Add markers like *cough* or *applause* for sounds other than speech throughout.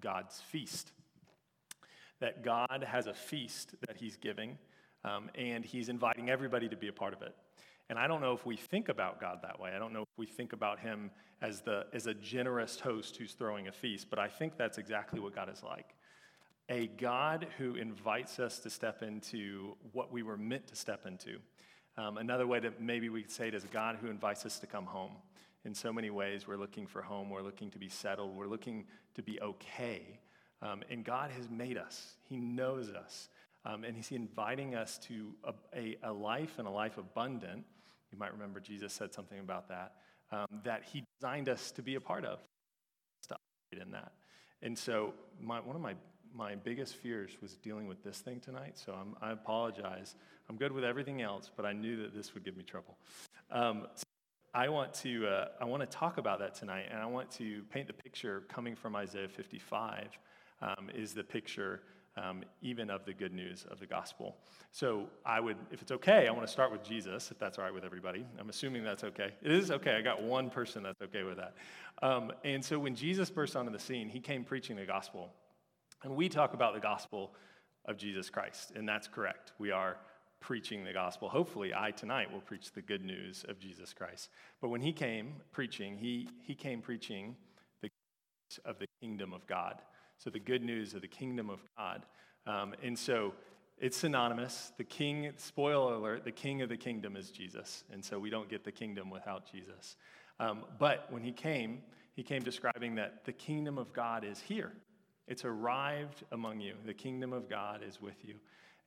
God's feast. That God has a feast that He's giving, um, and He's inviting everybody to be a part of it. And I don't know if we think about God that way. I don't know if we think about Him as, the, as a generous host who's throwing a feast, but I think that's exactly what God is like. A God who invites us to step into what we were meant to step into. Um, another way that maybe we could say it is a God who invites us to come home. In so many ways, we're looking for home, we're looking to be settled, we're looking to be okay. Um, and God has made us, He knows us, um, and He's inviting us to a, a, a life and a life abundant you might remember Jesus said something about that, um, that he designed us to be a part of, to operate in that. And so, my, one of my, my biggest fears was dealing with this thing tonight, so I'm, i apologize. I'm good with everything else, but I knew that this would give me trouble. Um, so I want to uh, I want to talk about that tonight, and I want to paint the picture coming from Isaiah 55 um, is the picture um, even of the good news of the gospel. So I would, if it's okay, I want to start with Jesus, if that's all right with everybody. I'm assuming that's okay. It is okay. I got one person that's okay with that. Um, and so when Jesus burst onto the scene, he came preaching the gospel. And we talk about the gospel of Jesus Christ, and that's correct. We are preaching the gospel. Hopefully, I tonight will preach the good news of Jesus Christ. But when he came preaching, he, he came preaching the of the kingdom of God. So, the good news of the kingdom of God. Um, and so, it's synonymous. The king, spoiler alert, the king of the kingdom is Jesus. And so, we don't get the kingdom without Jesus. Um, but when he came, he came describing that the kingdom of God is here. It's arrived among you. The kingdom of God is with you.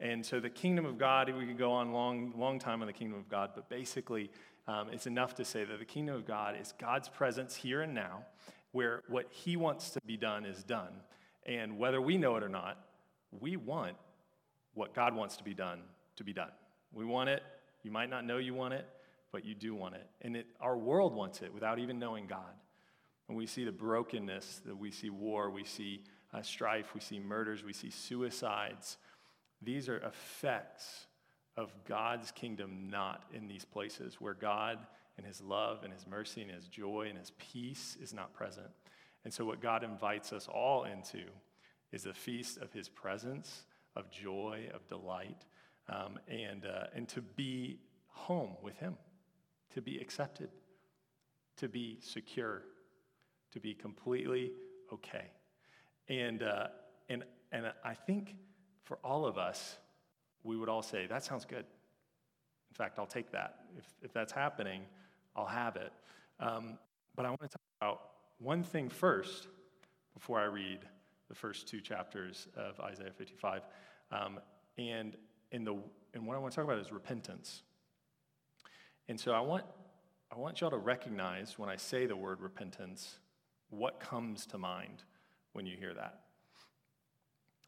And so the kingdom of God, we could go on long, long time on the kingdom of God, but basically, um, it's enough to say that the kingdom of God is God's presence here and now, where what He wants to be done is done. And whether we know it or not, we want what God wants to be done to be done. We want it. You might not know you want it, but you do want it. And it, our world wants it without even knowing God. And we see the brokenness, that we see war, we see uh, strife, we see murders, we see suicides. These are effects of God's kingdom not in these places where God and his love and his mercy and his joy and his peace is not present. And so, what God invites us all into is a feast of His presence, of joy, of delight, um, and, uh, and to be home with Him, to be accepted, to be secure, to be completely okay. And, uh, and, and I think for all of us, we would all say, That sounds good. In fact, I'll take that. If, if that's happening, I'll have it. Um, but I want to talk about one thing first before I read the first two chapters of Isaiah 55. Um, and, in the, and what I want to talk about is repentance. And so I want, I want y'all to recognize when I say the word repentance, what comes to mind when you hear that.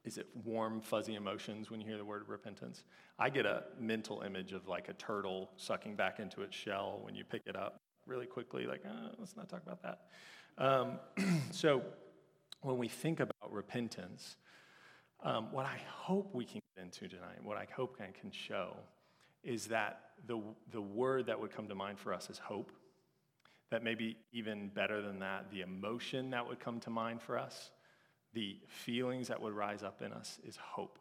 Is it warm, fuzzy emotions when you hear the word repentance? I get a mental image of like a turtle sucking back into its shell when you pick it up really quickly, like, oh, let's not talk about that. Um, *clears throat* so, when we think about repentance, um, what I hope we can get into tonight, what I hope I can show, is that the, the word that would come to mind for us is hope. That maybe even better than that, the emotion that would come to mind for us, the feelings that would rise up in us is hope.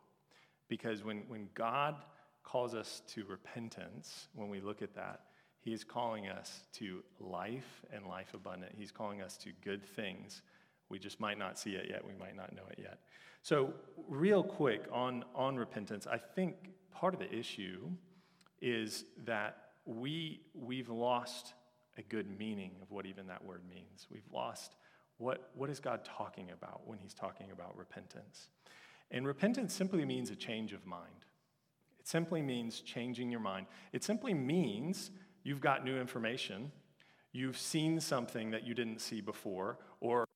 Because when, when God calls us to repentance, when we look at that, he is calling us to life and life abundant. He's calling us to good things. We just might not see it yet. We might not know it yet. So, real quick on, on repentance, I think part of the issue is that we, we've lost a good meaning of what even that word means. We've lost what, what is God talking about when he's talking about repentance. And repentance simply means a change of mind. It simply means changing your mind. It simply means You've got new information. You've seen something that you didn't see before or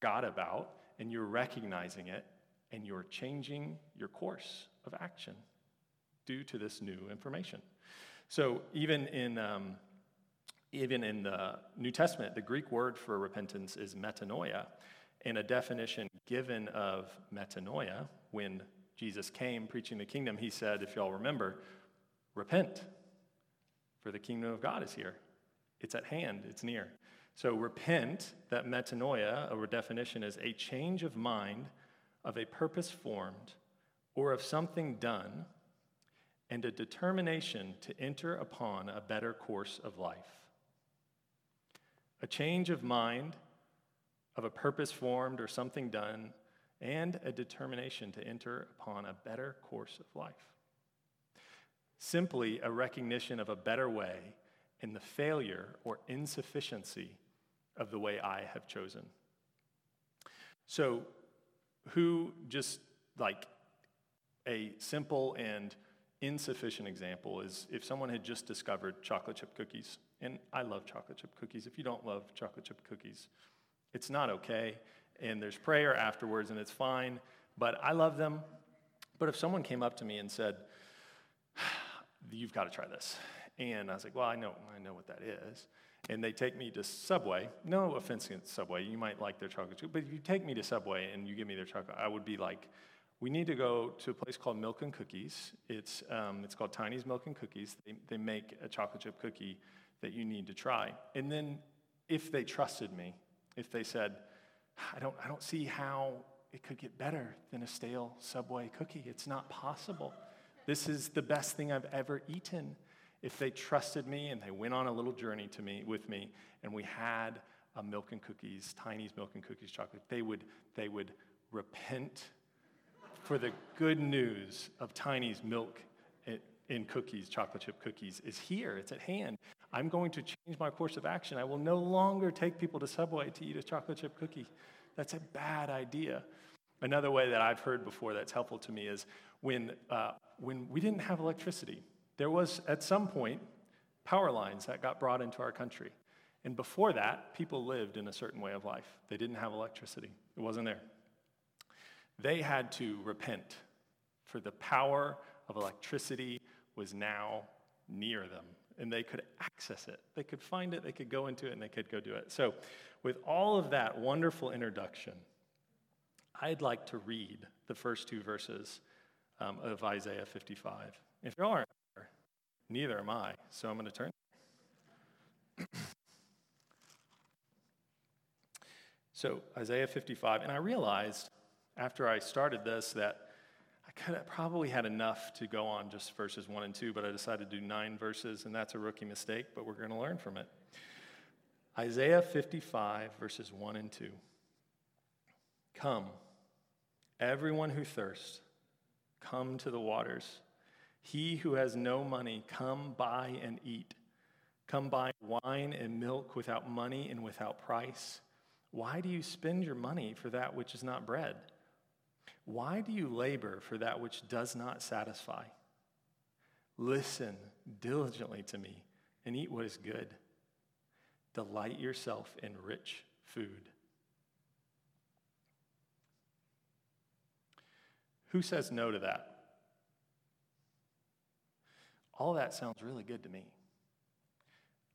got about, and you're recognizing it, and you're changing your course of action due to this new information. So, even in, um, even in the New Testament, the Greek word for repentance is metanoia. And a definition given of metanoia, when Jesus came preaching the kingdom, he said, if y'all remember, repent, for the kingdom of God is here. It's at hand, it's near. So, repent, that metanoia, a definition, is a change of mind of a purpose formed or of something done and a determination to enter upon a better course of life. A change of mind of a purpose formed or something done and a determination to enter upon a better course of life. Simply a recognition of a better way in the failure or insufficiency of the way I have chosen. So, who just like a simple and insufficient example is if someone had just discovered chocolate chip cookies, and I love chocolate chip cookies. If you don't love chocolate chip cookies, it's not okay, and there's prayer afterwards, and it's fine, but I love them. But if someone came up to me and said, *sighs* You've got to try this, and I was like, Well, I know, I know what that is and they take me to Subway. No offense against Subway, you might like their chocolate chip, but if you take me to Subway and you give me their chocolate, I would be like, we need to go to a place called Milk and Cookies. It's, um, it's called Tiny's Milk and Cookies. They, they make a chocolate chip cookie that you need to try. And then if they trusted me, if they said, I don't, I don't see how it could get better than a stale Subway cookie, it's not possible. This is the best thing I've ever eaten if they trusted me and they went on a little journey to me with me and we had a milk and cookies, Tiny's milk and cookies chocolate, they would, they would repent for the good news of Tiny's milk eh, in cookies, chocolate chip cookies, is here. It's at hand. I'm going to change my course of action. I will no longer take people to Subway to eat a chocolate chip cookie. That's a bad idea. Another way that I've heard before that's helpful to me is when, uh, when we didn't have electricity there was, at some point, power lines that got brought into our country. And before that, people lived in a certain way of life. They didn't have electricity, it wasn't there. They had to repent, for the power of electricity was now near them, and they could access it. They could find it, they could go into it, and they could go do it. So, with all of that wonderful introduction, I'd like to read the first two verses um, of Isaiah 55. If you aren't, Neither am I. So I'm going to turn. *coughs* so, Isaiah 55. And I realized after I started this that could have probably had enough to go on just verses 1 and 2, but I decided to do nine verses, and that's a rookie mistake, but we're going to learn from it. Isaiah 55, verses 1 and 2. Come, everyone who thirsts, come to the waters. He who has no money, come buy and eat. Come buy wine and milk without money and without price. Why do you spend your money for that which is not bread? Why do you labor for that which does not satisfy? Listen diligently to me and eat what is good. Delight yourself in rich food. Who says no to that? All that sounds really good to me.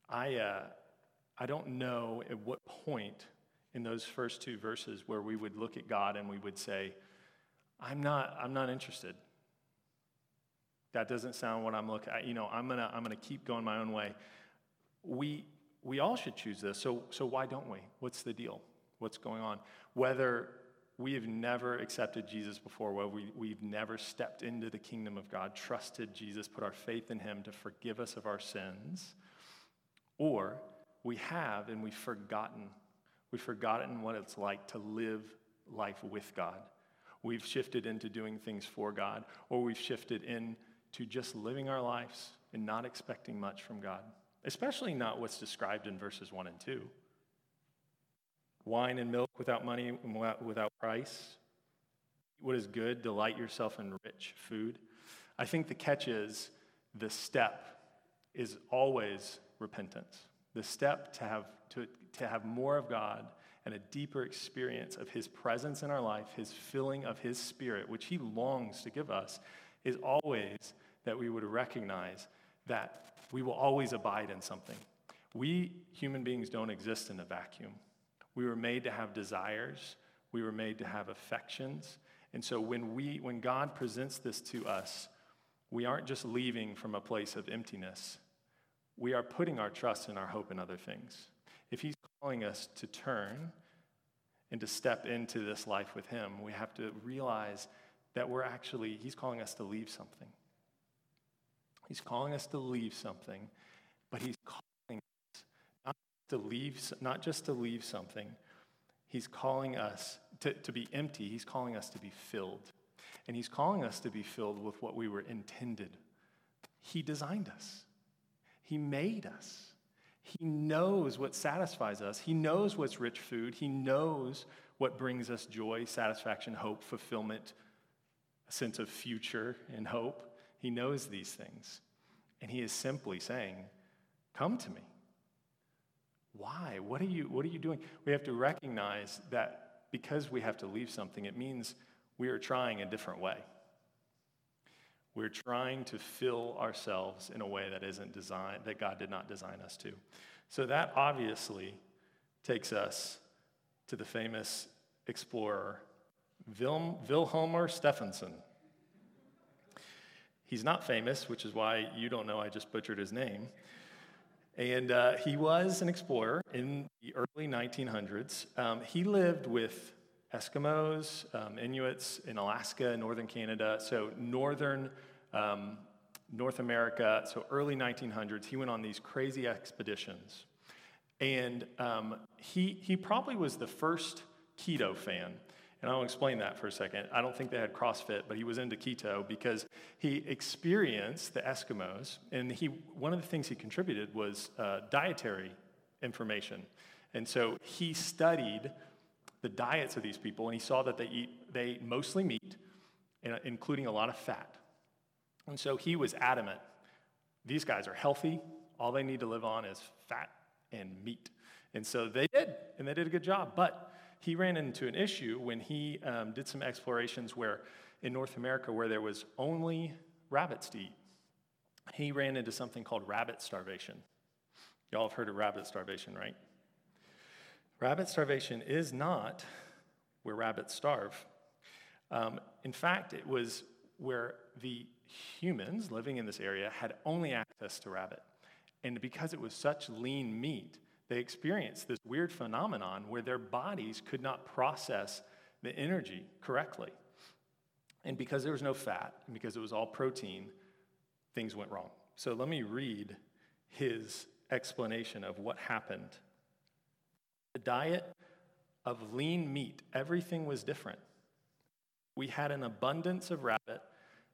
I, uh, I don't know at what point in those first two verses where we would look at God and we would say, I'm not, I'm not interested. That doesn't sound what I'm looking at. You know, I'm gonna, I'm gonna keep going my own way. We, we all should choose this. So, so why don't we? What's the deal? What's going on? Whether we have never accepted Jesus before, whether we, we've never stepped into the kingdom of God, trusted Jesus, put our faith in him to forgive us of our sins, or we have and we've forgotten. We've forgotten what it's like to live life with God. We've shifted into doing things for God, or we've shifted into just living our lives and not expecting much from God, especially not what's described in verses 1 and 2 wine and milk without money without price. What is good? Delight yourself in rich food. I think the catch is the step is always repentance. The step to have, to, to have more of God and a deeper experience of His presence in our life, His filling of His Spirit, which He longs to give us, is always that we would recognize that we will always abide in something. We human beings don't exist in a vacuum. We were made to have desires, we were made to have affections. And so when, we, when God presents this to us, we aren't just leaving from a place of emptiness. We are putting our trust and our hope in other things. If He's calling us to turn and to step into this life with Him, we have to realize that we're actually, He's calling us to leave something. He's calling us to leave something, but He's calling us not to leave, not just to leave something. He's calling us to, to be empty. He's calling us to be filled. And He's calling us to be filled with what we were intended. He designed us, He made us. He knows what satisfies us. He knows what's rich food. He knows what brings us joy, satisfaction, hope, fulfillment, a sense of future and hope. He knows these things. And He is simply saying, Come to me. Why? What are you, what are you doing? We have to recognize that because we have to leave something, it means we are trying a different way. We're trying to fill ourselves in a way that isn't designed, that God did not design us to. So that obviously takes us to the famous explorer, Wil- Wilhelmer Stephenson. He's not famous, which is why you don't know I just butchered his name. And uh, he was an explorer in the early 1900s. Um, he lived with Eskimos, um, Inuits in Alaska, northern Canada, so northern um, North America, so early 1900s. He went on these crazy expeditions. And um, he, he probably was the first keto fan. And I'll explain that for a second. I don't think they had CrossFit, but he was into keto because he experienced the Eskimos, and he one of the things he contributed was uh, dietary information. And so he studied the diets of these people, and he saw that they eat they eat mostly meat, including a lot of fat. And so he was adamant. These guys are healthy. All they need to live on is fat and meat. And so they did, and they did a good job. But he ran into an issue when he um, did some explorations where in North America where there was only rabbits to eat. He ran into something called rabbit starvation. Y'all have heard of rabbit starvation, right? Rabbit starvation is not where rabbits starve. Um, in fact, it was where the humans living in this area had only access to rabbit. And because it was such lean meat, they experienced this weird phenomenon where their bodies could not process the energy correctly. And because there was no fat, and because it was all protein, things went wrong. So let me read his explanation of what happened. The diet of lean meat, everything was different. We had an abundance of rabbit.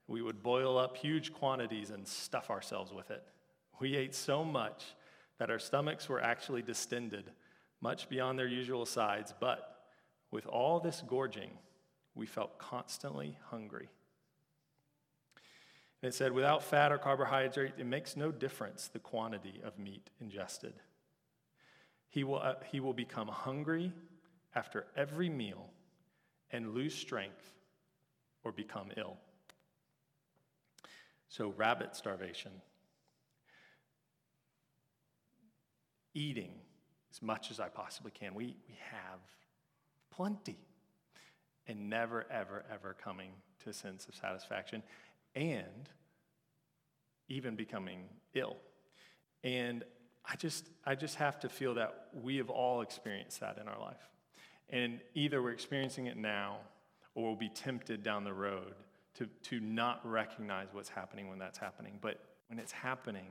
We would boil up huge quantities and stuff ourselves with it. We ate so much that our stomachs were actually distended, much beyond their usual size, but with all this gorging, we felt constantly hungry. And it said, without fat or carbohydrate, it makes no difference the quantity of meat ingested. He will, uh, he will become hungry after every meal and lose strength or become ill. So, rabbit starvation eating as much as I possibly can. We, we have plenty. And never, ever, ever coming to a sense of satisfaction and even becoming ill. And I just, I just have to feel that we have all experienced that in our life. And either we're experiencing it now or we'll be tempted down the road to, to not recognize what's happening when that's happening. But when it's happening,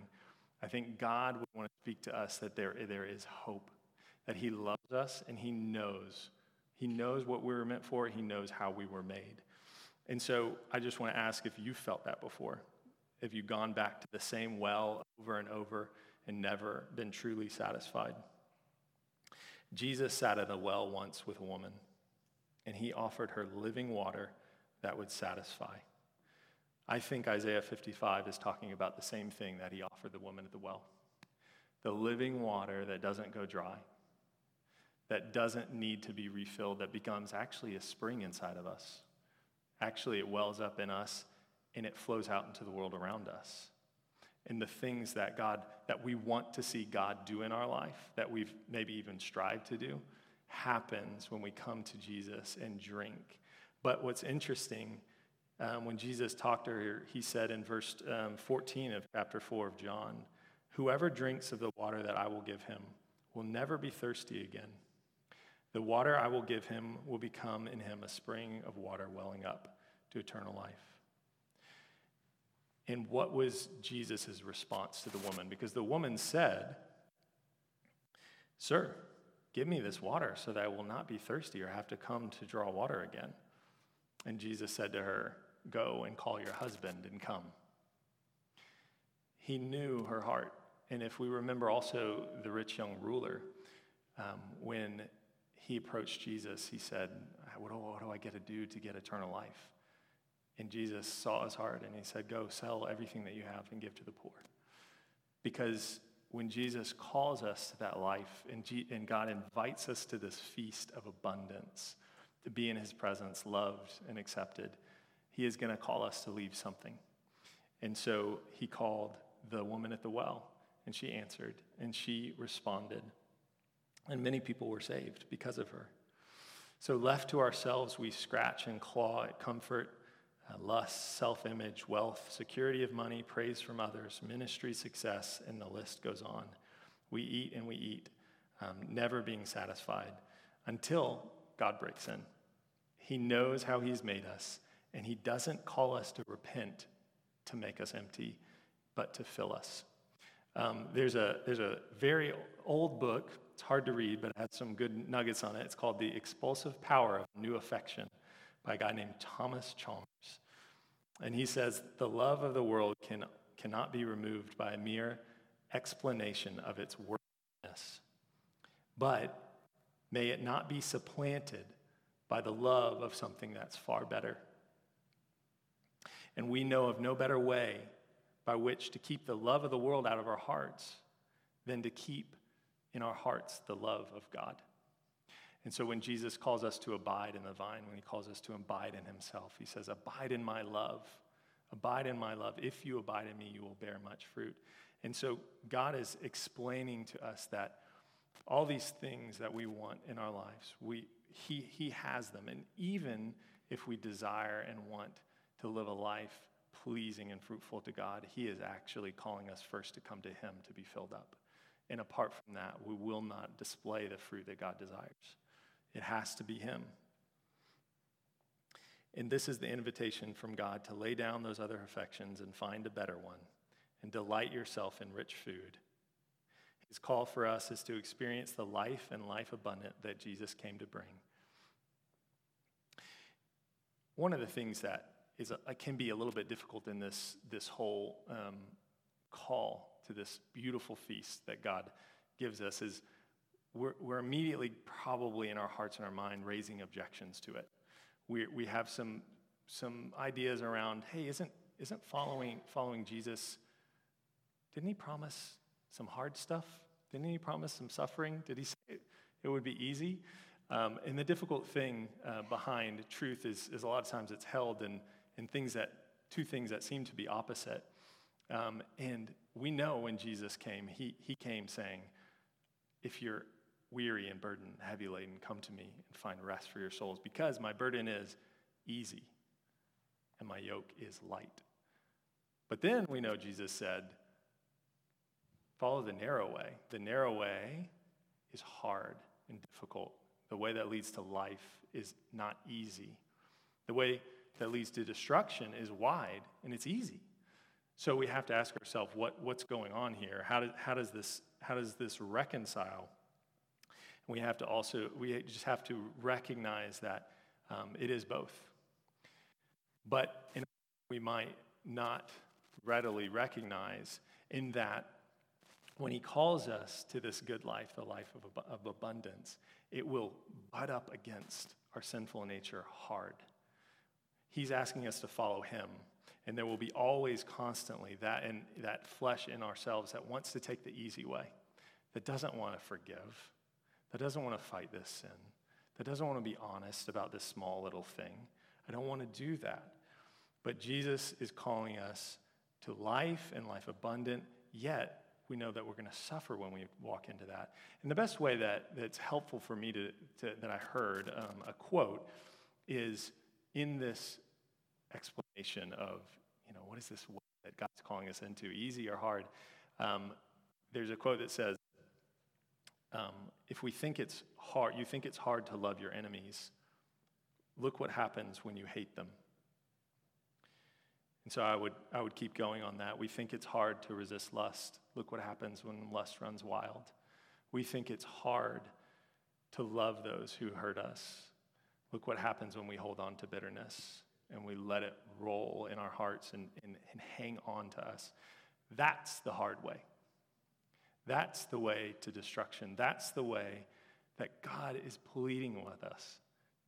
I think God would want to speak to us that there, there is hope, that He loves us and He knows. He knows what we were meant for, He knows how we were made. And so I just want to ask if you felt that before. Have you gone back to the same well over and over and never been truly satisfied? Jesus sat at a well once with a woman, and he offered her living water that would satisfy. I think Isaiah 55 is talking about the same thing that he offered the woman at the well the living water that doesn't go dry, that doesn't need to be refilled, that becomes actually a spring inside of us. Actually, it wells up in us and it flows out into the world around us. And the things that God, that we want to see God do in our life, that we've maybe even strived to do, happens when we come to Jesus and drink. But what's interesting um, when Jesus talked to her, he said in verse um, 14 of chapter 4 of John, Whoever drinks of the water that I will give him will never be thirsty again. The water I will give him will become in him a spring of water welling up to eternal life. And what was Jesus' response to the woman? Because the woman said, Sir, give me this water so that I will not be thirsty or have to come to draw water again. And Jesus said to her, Go and call your husband and come. He knew her heart. And if we remember also the rich young ruler, um, when he approached Jesus, he said, what do, what do I get to do to get eternal life? And Jesus saw his heart and he said, Go sell everything that you have and give to the poor. Because when Jesus calls us to that life and, G- and God invites us to this feast of abundance, to be in his presence, loved and accepted, he is going to call us to leave something. And so he called the woman at the well, and she answered, and she responded. And many people were saved because of her. So, left to ourselves, we scratch and claw at comfort, uh, lust, self image, wealth, security of money, praise from others, ministry success, and the list goes on. We eat and we eat, um, never being satisfied until God breaks in. He knows how He's made us, and He doesn't call us to repent to make us empty, but to fill us. Um, there's, a, there's a very old book it's hard to read, but it has some good nuggets on it. It's called The Expulsive Power of New Affection by a guy named Thomas Chalmers. And he says, The love of the world can, cannot be removed by a mere explanation of its worthiness. But may it not be supplanted by the love of something that's far better. And we know of no better way by which to keep the love of the world out of our hearts than to keep in our hearts the love of God. And so when Jesus calls us to abide in the vine, when he calls us to abide in himself, he says, Abide in my love. Abide in my love. If you abide in me, you will bear much fruit. And so God is explaining to us that all these things that we want in our lives, we, he, he has them. And even if we desire and want to live a life pleasing and fruitful to God, He is actually calling us first to come to Him to be filled up. And apart from that, we will not display the fruit that God desires. It has to be Him. And this is the invitation from God to lay down those other affections and find a better one and delight yourself in rich food. His call for us is to experience the life and life abundant that Jesus came to bring. One of the things that is a, can be a little bit difficult in this, this whole um, call to this beautiful feast that God gives us is we're, we're immediately probably in our hearts and our mind raising objections to it. We, we have some, some ideas around, hey, isn't, isn't following, following Jesus, didn't he promise some hard stuff? Didn't he promise some suffering? Did he say it, it would be easy? Um, and the difficult thing uh, behind truth is, is a lot of times it's held in, in things that, two things that seem to be opposite. Um, and we know when Jesus came, he, he came saying, If you're weary and burdened, heavy laden, come to me and find rest for your souls, because my burden is easy and my yoke is light. But then we know Jesus said, Follow the narrow way. The narrow way is hard and difficult. The way that leads to life is not easy. The way that leads to destruction is wide and it's easy. So we have to ask ourselves what, what's going on here? How, do, how, does this, how does this reconcile? We have to also, we just have to recognize that um, it is both. But in, we might not readily recognize in that when he calls us to this good life, the life of, of abundance, it will butt up against our sinful nature hard. He's asking us to follow him and there will be always constantly that, in, that flesh in ourselves that wants to take the easy way, that doesn't want to forgive, that doesn't want to fight this sin, that doesn't want to be honest about this small little thing. I don't want to do that. But Jesus is calling us to life and life abundant, yet we know that we're going to suffer when we walk into that. And the best way that, that's helpful for me to, to that I heard, um, a quote, is in this explanation of, you know, what is this that God's calling us into, easy or hard? Um, there's a quote that says, um, if we think it's hard, you think it's hard to love your enemies, look what happens when you hate them. And so I would, I would keep going on that. We think it's hard to resist lust. Look what happens when lust runs wild. We think it's hard to love those who hurt us. Look what happens when we hold on to bitterness and we let it roll in our hearts and, and, and hang on to us. That's the hard way. That's the way to destruction. That's the way that God is pleading with us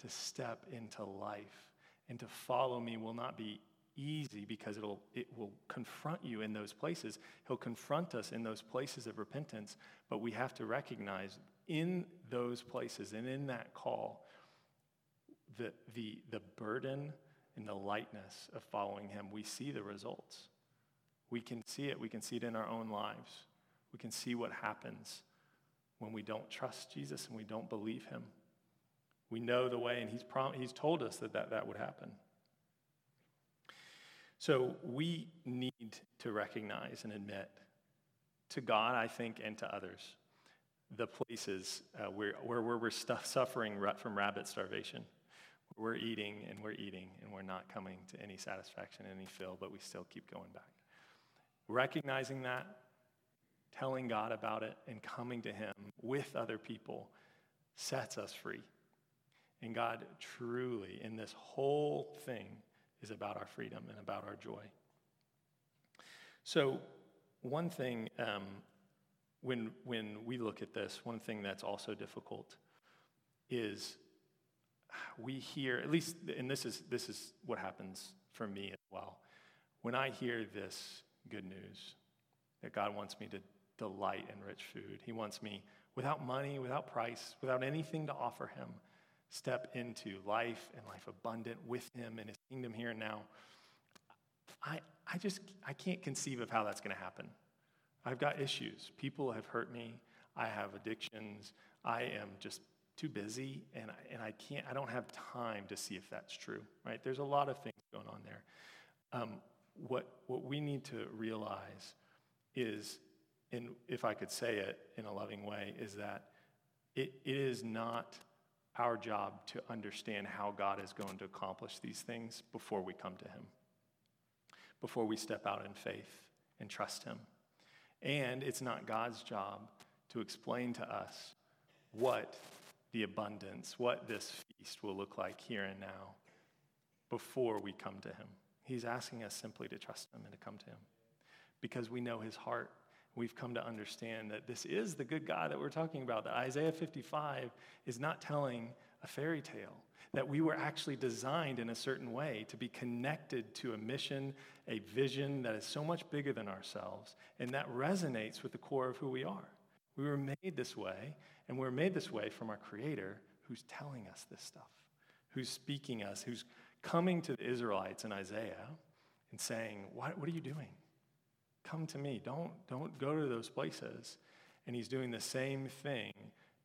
to step into life. And to follow me will not be easy because it'll, it will confront you in those places. He'll confront us in those places of repentance, but we have to recognize in those places and in that call the, the, the burden and the lightness of following Him. We see the results. We can see it. We can see it in our own lives. We can see what happens when we don't trust Jesus and we don't believe Him. We know the way, and He's, prom- he's told us that, that that would happen. So we need to recognize and admit to God, I think, and to others, the places uh, where, where, we're suffering from rabbit starvation. We're eating and we're eating and we're not coming to any satisfaction, any fill, but we still keep going back. Recognizing that, telling God about it, and coming to Him with other people sets us free. And God truly, in this whole thing, is about our freedom and about our joy. So, one thing, um, when, when we look at this, one thing that's also difficult is we hear, at least, and this is, this is what happens for me as well. When I hear this good news that God wants me to delight in rich food, He wants me without money, without price, without anything to offer Him step into life and life abundant with him and his kingdom here and now. I, I just I can't conceive of how that's going to happen. I've got issues. People have hurt me. I have addictions. I am just too busy and I, and I can't I don't have time to see if that's true, right? There's a lot of things going on there. Um, what what we need to realize is and if I could say it in a loving way, is that it, it is not our job to understand how God is going to accomplish these things before we come to Him, before we step out in faith and trust Him. And it's not God's job to explain to us what the abundance, what this feast will look like here and now before we come to Him. He's asking us simply to trust Him and to come to Him because we know His heart we've come to understand that this is the good God that we're talking about, that Isaiah 55 is not telling a fairy tale, that we were actually designed in a certain way to be connected to a mission, a vision that is so much bigger than ourselves, and that resonates with the core of who we are. We were made this way, and we we're made this way from our Creator who's telling us this stuff, who's speaking us, who's coming to the Israelites in Isaiah and saying, What, what are you doing? Come to me. Don't, don't go to those places. And he's doing the same thing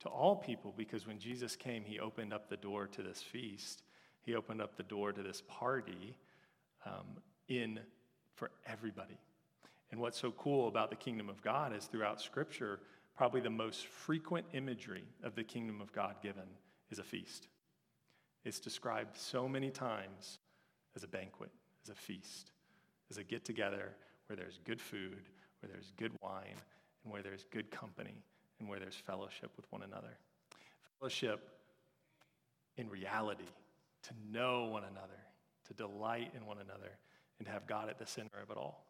to all people because when Jesus came, he opened up the door to this feast. He opened up the door to this party um, in for everybody. And what's so cool about the kingdom of God is throughout Scripture, probably the most frequent imagery of the kingdom of God given is a feast. It's described so many times as a banquet, as a feast, as a get together where there's good food, where there's good wine, and where there's good company, and where there's fellowship with one another. Fellowship in reality, to know one another, to delight in one another, and to have God at the center of it all.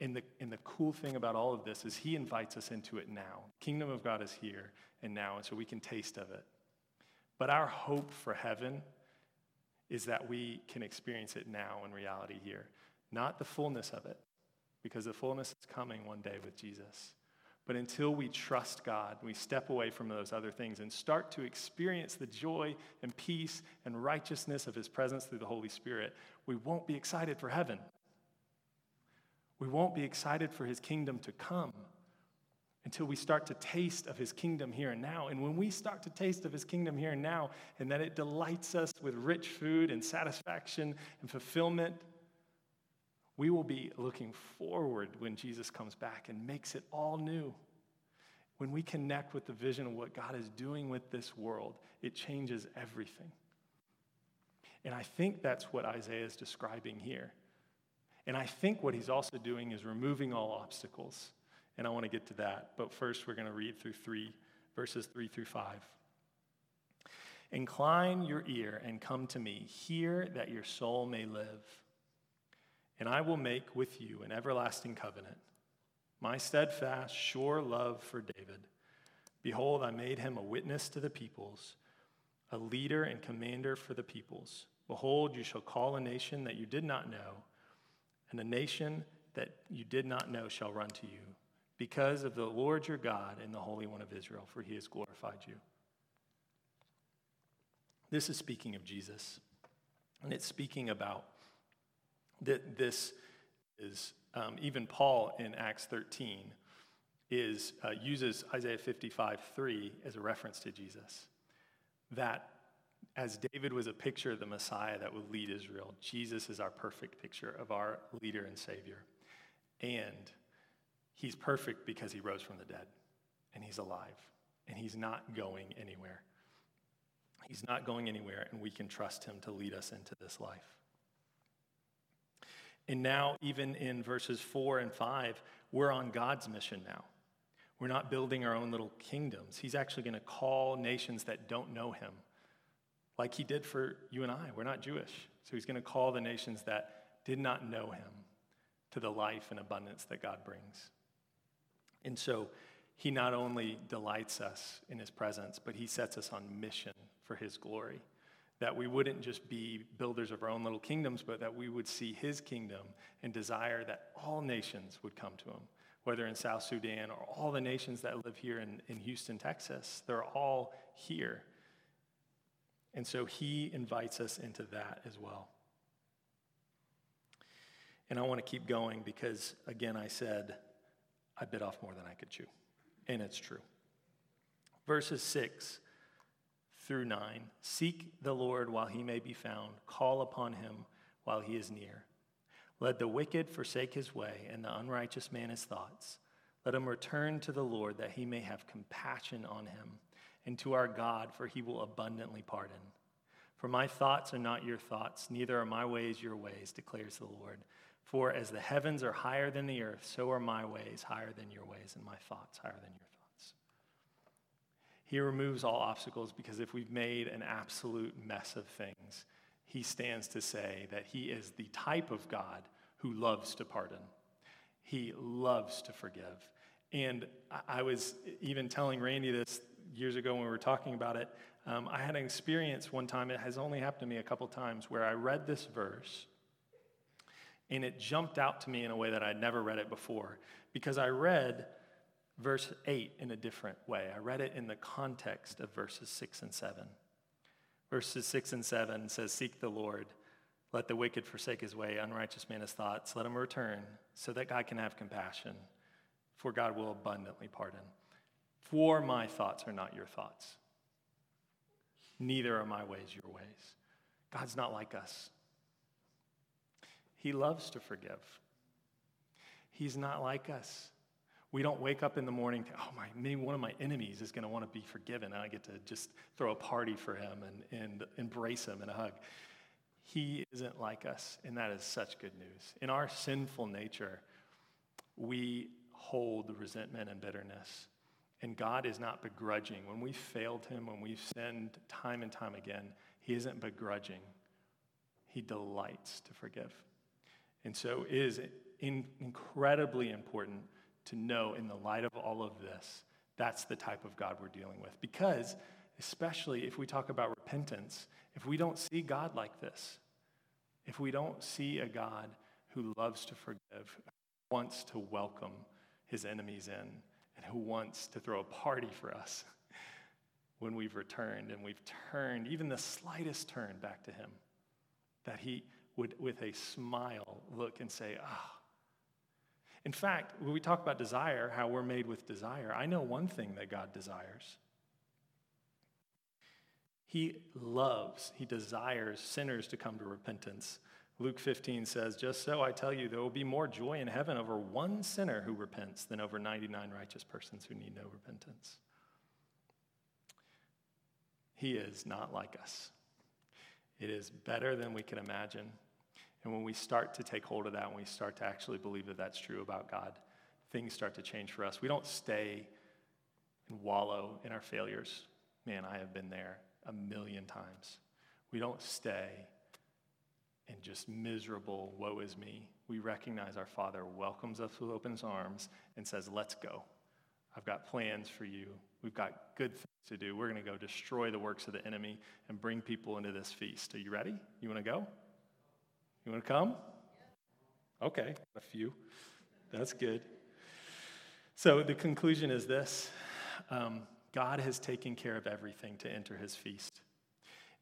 And the, and the cool thing about all of this is he invites us into it now. Kingdom of God is here and now, and so we can taste of it. But our hope for heaven is that we can experience it now in reality here, not the fullness of it, because the fullness is coming one day with Jesus. But until we trust God, we step away from those other things and start to experience the joy and peace and righteousness of His presence through the Holy Spirit, we won't be excited for heaven. We won't be excited for His kingdom to come until we start to taste of His kingdom here and now. And when we start to taste of His kingdom here and now, and that it delights us with rich food and satisfaction and fulfillment, we will be looking forward when Jesus comes back and makes it all new. when we connect with the vision of what God is doing with this world, it changes everything. And I think that's what Isaiah is describing here. And I think what he's also doing is removing all obstacles. And I want to get to that. But first, we're going to read through three, verses three through five. Incline your ear and come to me. Hear that your soul may live. And I will make with you an everlasting covenant, my steadfast, sure love for David. Behold, I made him a witness to the peoples, a leader and commander for the peoples. Behold, you shall call a nation that you did not know, and a nation that you did not know shall run to you, because of the Lord your God and the Holy One of Israel, for he has glorified you. This is speaking of Jesus, and it's speaking about that this is, um, even Paul in Acts 13 is, uh, uses Isaiah 55 3 as a reference to Jesus. That as David was a picture of the Messiah that would lead Israel, Jesus is our perfect picture of our leader and Savior. And he's perfect because he rose from the dead and he's alive and he's not going anywhere. He's not going anywhere, and we can trust him to lead us into this life. And now, even in verses four and five, we're on God's mission now. We're not building our own little kingdoms. He's actually going to call nations that don't know him like he did for you and I. We're not Jewish. So he's going to call the nations that did not know him to the life and abundance that God brings. And so he not only delights us in his presence, but he sets us on mission for his glory. That we wouldn't just be builders of our own little kingdoms, but that we would see his kingdom and desire that all nations would come to him, whether in South Sudan or all the nations that live here in, in Houston, Texas. They're all here and so he invites us into that as well. And I want to keep going because, again, I said I bit off more than I could chew. And it's true. Verses 6 through 9 Seek the Lord while he may be found, call upon him while he is near. Let the wicked forsake his way, and the unrighteous man his thoughts. Let him return to the Lord that he may have compassion on him and to our God, for he will abundantly pardon. For my thoughts are not your thoughts, neither are my ways your ways, declares the Lord. For as the heavens are higher than the earth, so are my ways higher than your ways, and my thoughts higher than your thoughts. He removes all obstacles because if we've made an absolute mess of things, he stands to say that he is the type of God who loves to pardon. He loves to forgive. And I was even telling Randy this years ago when we were talking about it, um, I had an experience one time, it has only happened to me a couple times, where I read this verse and it jumped out to me in a way that I'd never read it before because I read verse 8 in a different way. I read it in the context of verses 6 and 7. Verses 6 and 7 says, Seek the Lord. Let the wicked forsake his way, unrighteous man his thoughts. Let him return so that God can have compassion, for God will abundantly pardon. For my thoughts are not your thoughts, neither are my ways your ways. God's not like us. He loves to forgive. He's not like us. We don't wake up in the morning, oh my, maybe one of my enemies is going to want to be forgiven, and I get to just throw a party for him and, and embrace him and a hug. He isn't like us, and that is such good news. In our sinful nature, we hold resentment and bitterness. And God is not begrudging. When we failed Him, when we've sinned time and time again, He isn't begrudging. He delights to forgive. And so it is incredibly important to know, in the light of all of this, that's the type of God we're dealing with. Because, especially if we talk about repentance, if we don't see God like this, if we don't see a God who loves to forgive, wants to welcome his enemies in, and who wants to throw a party for us *laughs* when we've returned and we've turned even the slightest turn back to Him. That He would, with a smile, look and say, Ah. In fact, when we talk about desire, how we're made with desire, I know one thing that God desires. He loves, He desires sinners to come to repentance, Luke 15 says, Just so I tell you, there will be more joy in heaven over one sinner who repents than over 99 righteous persons who need no repentance. He is not like us. It is better than we can imagine. And when we start to take hold of that, when we start to actually believe that that's true about God, things start to change for us. We don't stay and wallow in our failures. Man, I have been there a million times. We don't stay in just miserable, woe is me. We recognize our Father welcomes us with open arms and says, Let's go. I've got plans for you. We've got good things to do. We're going to go destroy the works of the enemy and bring people into this feast. Are you ready? You want to go? You want to come? Okay, a few. That's good. So the conclusion is this um, God has taken care of everything to enter his feast.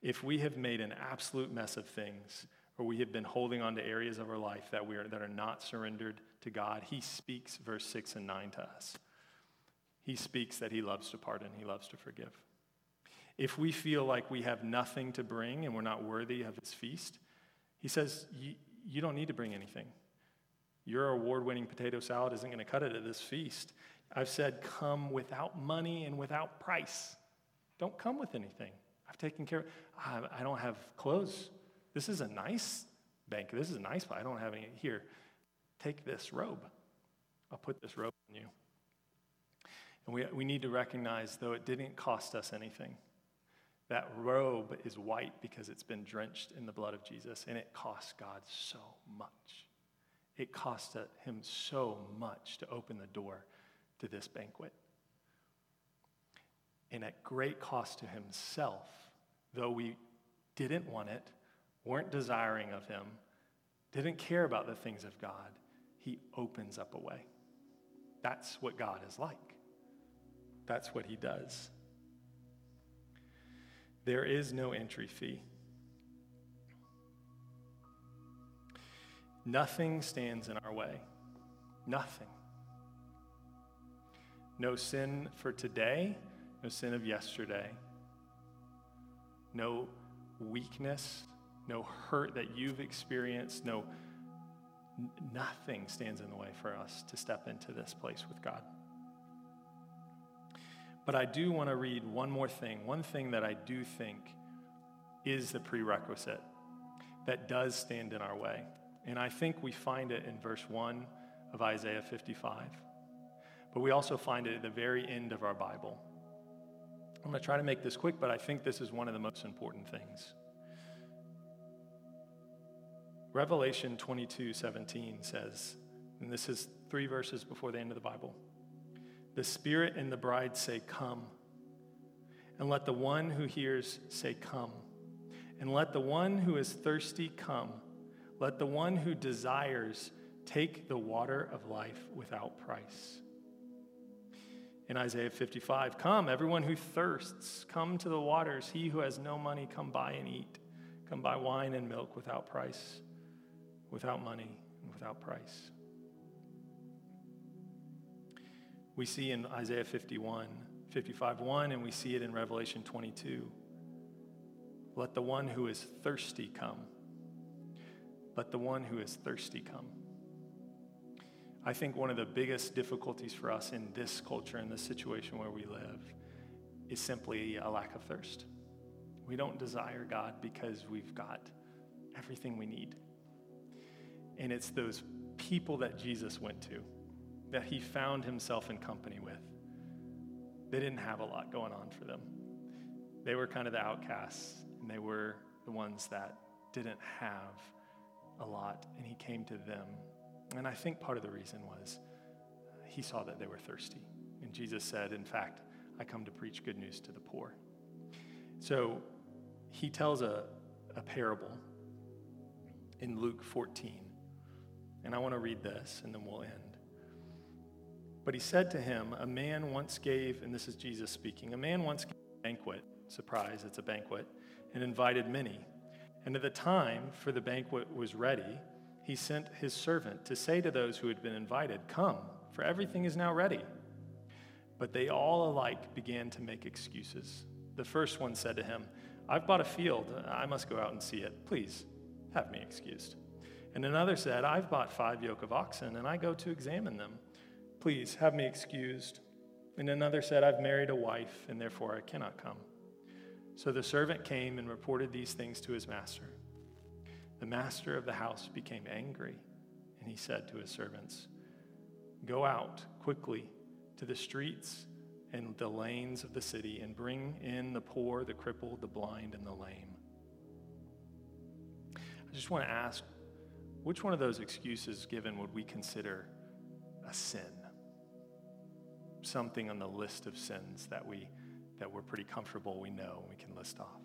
If we have made an absolute mess of things, or we have been holding on to areas of our life that, we are, that are not surrendered to God, he speaks verse 6 and 9 to us. He speaks that he loves to pardon, he loves to forgive. If we feel like we have nothing to bring and we're not worthy of his feast, he says, You don't need to bring anything. Your award winning potato salad isn't going to cut it at this feast. I've said, Come without money and without price. Don't come with anything. I've taken care of I don't have clothes. This is a nice bank. This is a nice, but I don't have any. Here, take this robe. I'll put this robe on you. And we, we need to recognize, though it didn't cost us anything, that robe is white because it's been drenched in the blood of Jesus, and it cost God so much. It cost him so much to open the door to this banquet. And at great cost to himself, though we didn't want it, weren't desiring of him, didn't care about the things of God, he opens up a way. That's what God is like. That's what he does. There is no entry fee. Nothing stands in our way. Nothing. No sin for today, no sin of yesterday, no weakness, no hurt that you've experienced, no nothing stands in the way for us to step into this place with God. But I do want to read one more thing, one thing that I do think is the prerequisite that does stand in our way. And I think we find it in verse 1 of Isaiah 55. But we also find it at the very end of our Bible. I'm going to try to make this quick, but I think this is one of the most important things. Revelation 22 17 says, and this is three verses before the end of the Bible. The Spirit and the bride say, Come. And let the one who hears say, Come. And let the one who is thirsty come. Let the one who desires take the water of life without price. In Isaiah 55, come, everyone who thirsts, come to the waters. He who has no money, come buy and eat. Come buy wine and milk without price, without money, and without price. We see in Isaiah 51, 55 1, and we see it in Revelation 22. Let the one who is thirsty come. Let the one who is thirsty come. I think one of the biggest difficulties for us in this culture, in this situation where we live, is simply a lack of thirst. We don't desire God because we've got everything we need. And it's those people that Jesus went to that he found himself in company with. They didn't have a lot going on for them. They were kind of the outcasts, and they were the ones that didn't have a lot, and he came to them. And I think part of the reason was he saw that they were thirsty. And Jesus said, In fact, I come to preach good news to the poor. So he tells a, a parable in Luke 14. And I want to read this, and then we'll end. But he said to him, A man once gave, and this is Jesus speaking, a man once gave a banquet, surprise, it's a banquet, and invited many. And at the time for the banquet was ready, he sent his servant to say to those who had been invited, Come, for everything is now ready. But they all alike began to make excuses. The first one said to him, I've bought a field. I must go out and see it. Please have me excused. And another said, I've bought five yoke of oxen, and I go to examine them. Please have me excused. And another said, I've married a wife, and therefore I cannot come. So the servant came and reported these things to his master. The master of the house became angry, and he said to his servants, Go out quickly to the streets and the lanes of the city, and bring in the poor, the crippled, the blind, and the lame. I just want to ask which one of those excuses given would we consider a sin? Something on the list of sins that we that we're pretty comfortable we know we can list off.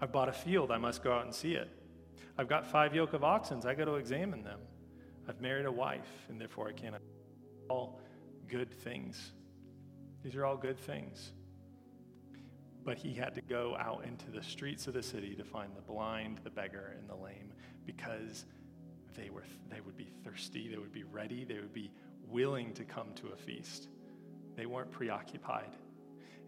I've bought a field, I must go out and see it. I've got five yoke of oxen, I got to examine them. I've married a wife, and therefore I can't. All good things. These are all good things. But he had to go out into the streets of the city to find the blind, the beggar, and the lame because they, were, they would be thirsty, they would be ready, they would be willing to come to a feast. They weren't preoccupied.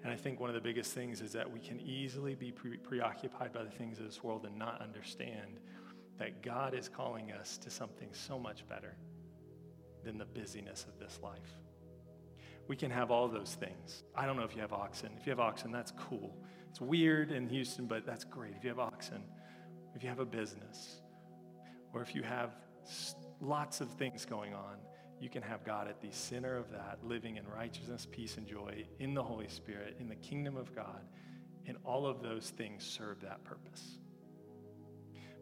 And I think one of the biggest things is that we can easily be pre- preoccupied by the things of this world and not understand that God is calling us to something so much better than the busyness of this life we can have all those things. I don't know if you have oxen. If you have oxen, that's cool. It's weird in Houston, but that's great. If you have oxen, if you have a business, or if you have lots of things going on, you can have God at the center of that, living in righteousness, peace, and joy in the Holy Spirit, in the kingdom of God. And all of those things serve that purpose.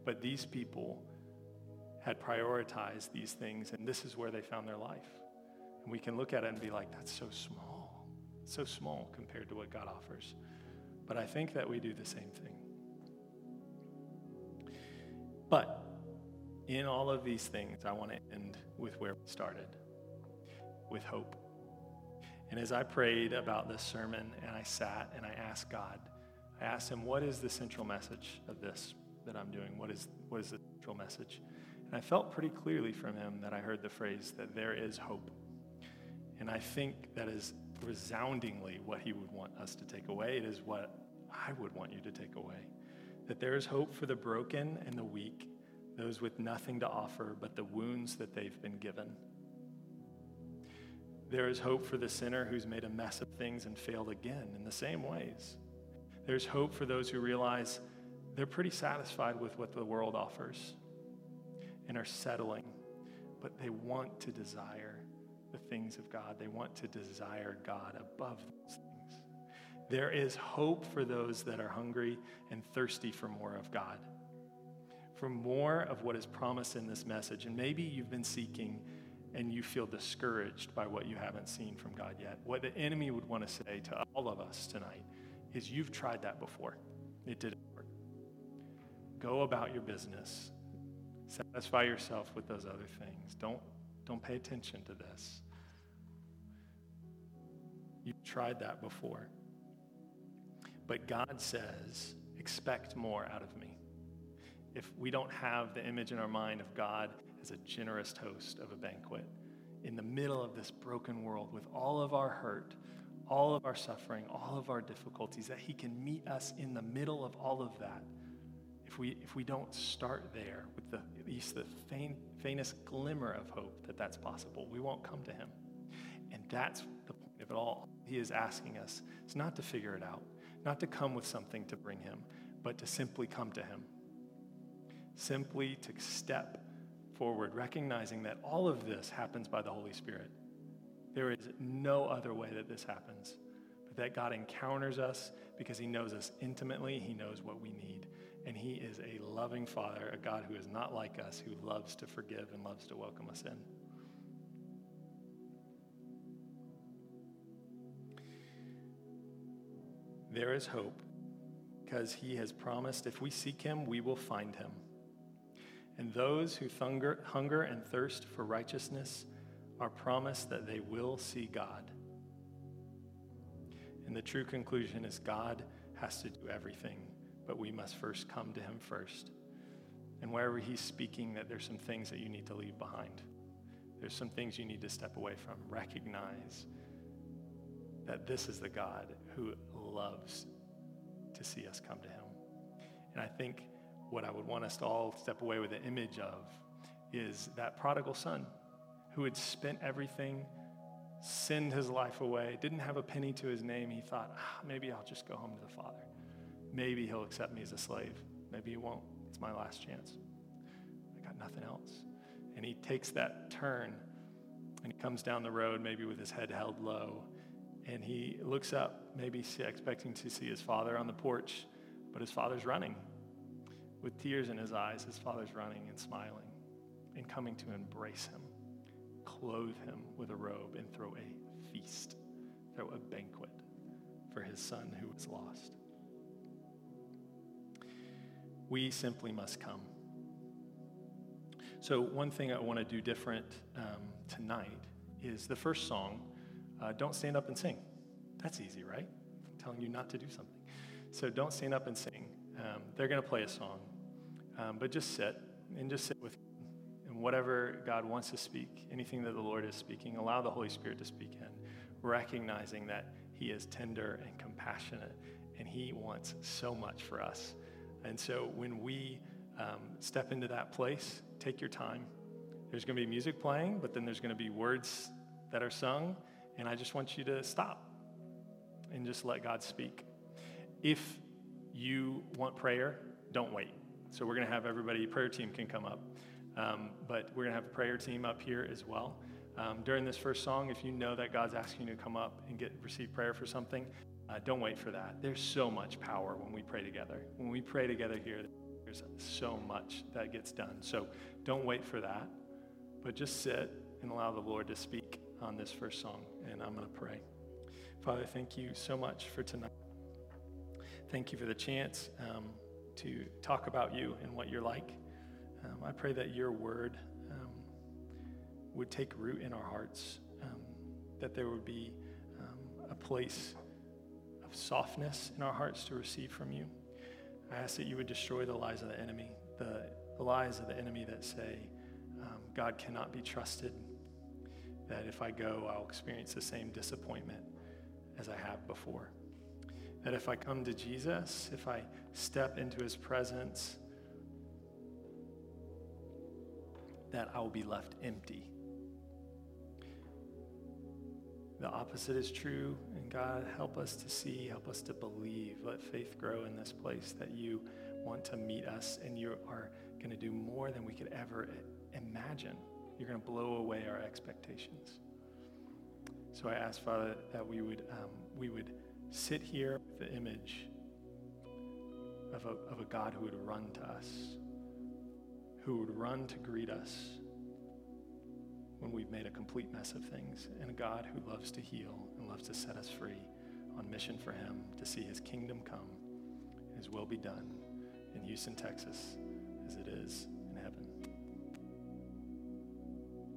But these people had prioritized these things, and this is where they found their life. And we can look at it and be like, that's so small. So small compared to what God offers. But I think that we do the same thing. But in all of these things, I want to end with where we started with hope. And as I prayed about this sermon and I sat and I asked God, I asked him, what is the central message of this that I'm doing? What is, what is the central message? And I felt pretty clearly from him that I heard the phrase that there is hope. And I think that is resoundingly what he would want us to take away. It is what I would want you to take away. That there is hope for the broken and the weak, those with nothing to offer but the wounds that they've been given. There is hope for the sinner who's made a mess of things and failed again in the same ways. There's hope for those who realize they're pretty satisfied with what the world offers and are settling, but they want to desire the things of God. They want to desire God above those things. There is hope for those that are hungry and thirsty for more of God, for more of what is promised in this message. And maybe you've been seeking and you feel discouraged by what you haven't seen from God yet. What the enemy would want to say to all of us tonight is you've tried that before. It didn't work. Go about your business. Satisfy yourself with those other things. Don't, don't pay attention to this. You've tried that before. But God says, expect more out of me. If we don't have the image in our mind of God as a generous host of a banquet in the middle of this broken world with all of our hurt, all of our suffering, all of our difficulties, that He can meet us in the middle of all of that. If we, if we don't start there with the, at least the faint, faintest glimmer of hope that that's possible, we won't come to Him. And that's the point of it all. He is asking us it's not to figure it out, not to come with something to bring him, but to simply come to him. Simply to step forward, recognizing that all of this happens by the Holy Spirit. There is no other way that this happens, but that God encounters us because he knows us intimately, he knows what we need. And he is a loving Father, a God who is not like us, who loves to forgive and loves to welcome us in. there is hope because he has promised if we seek him, we will find him. And those who hunger, hunger and thirst for righteousness are promised that they will see God. And the true conclusion is God has to do everything, but we must first come to him first. And wherever he's speaking, that there's some things that you need to leave behind. There's some things you need to step away from. Recognize that this is the God who loves to see us come to him. And I think what I would want us to all step away with an image of is that prodigal son who had spent everything, sinned his life away, didn't have a penny to his name. He thought, ah, maybe I'll just go home to the Father. Maybe he'll accept me as a slave. Maybe he won't. It's my last chance. I got nothing else. And he takes that turn and he comes down the road, maybe with his head held low. And he looks up, maybe expecting to see his father on the porch, but his father's running. With tears in his eyes, his father's running and smiling and coming to embrace him, clothe him with a robe, and throw a feast, throw a banquet for his son who was lost. We simply must come. So, one thing I want to do different um, tonight is the first song, uh, Don't Stand Up and Sing. That's easy, right? I'm telling you not to do something. So, don't stand up and sing. Um, they're going to play a song, um, but just sit and just sit with and whatever God wants to speak, anything that the Lord is speaking, allow the Holy Spirit to speak in, recognizing that He is tender and compassionate, and He wants so much for us. And so when we um, step into that place, take your time. There's going to be music playing, but then there's going to be words that are sung, and I just want you to stop and just let God speak. If you want prayer, don't wait. So we're going to have everybody, prayer team can come up. Um, but we're going to have a prayer team up here as well. Um, during this first song, if you know that God's asking you to come up and get receive prayer for something, uh, don't wait for that. There's so much power when we pray together. When we pray together here, there's so much that gets done. So don't wait for that, but just sit and allow the Lord to speak on this first song. And I'm going to pray. Father, thank you so much for tonight. Thank you for the chance um, to talk about you and what you're like. Um, I pray that your word um, would take root in our hearts, um, that there would be um, a place of softness in our hearts to receive from you. I ask that you would destroy the lies of the enemy, the, lies of the enemy that say um, God cannot be trusted, that if I go, I'll experience the same disappointment as I have before. That if I come to Jesus, if I step into his presence, that I will be left empty. The opposite is true, and God, help us to see, help us to believe. Let faith grow in this place that you want to meet us, and you are going to do more than we could ever imagine. You're going to blow away our expectations. So I ask, Father, that we would, um, we would sit here with the image of a, of a God who would run to us who would run to greet us when we've made a complete mess of things, and a God who loves to heal and loves to set us free on mission for Him to see His kingdom come His will be done in Houston, Texas, as it is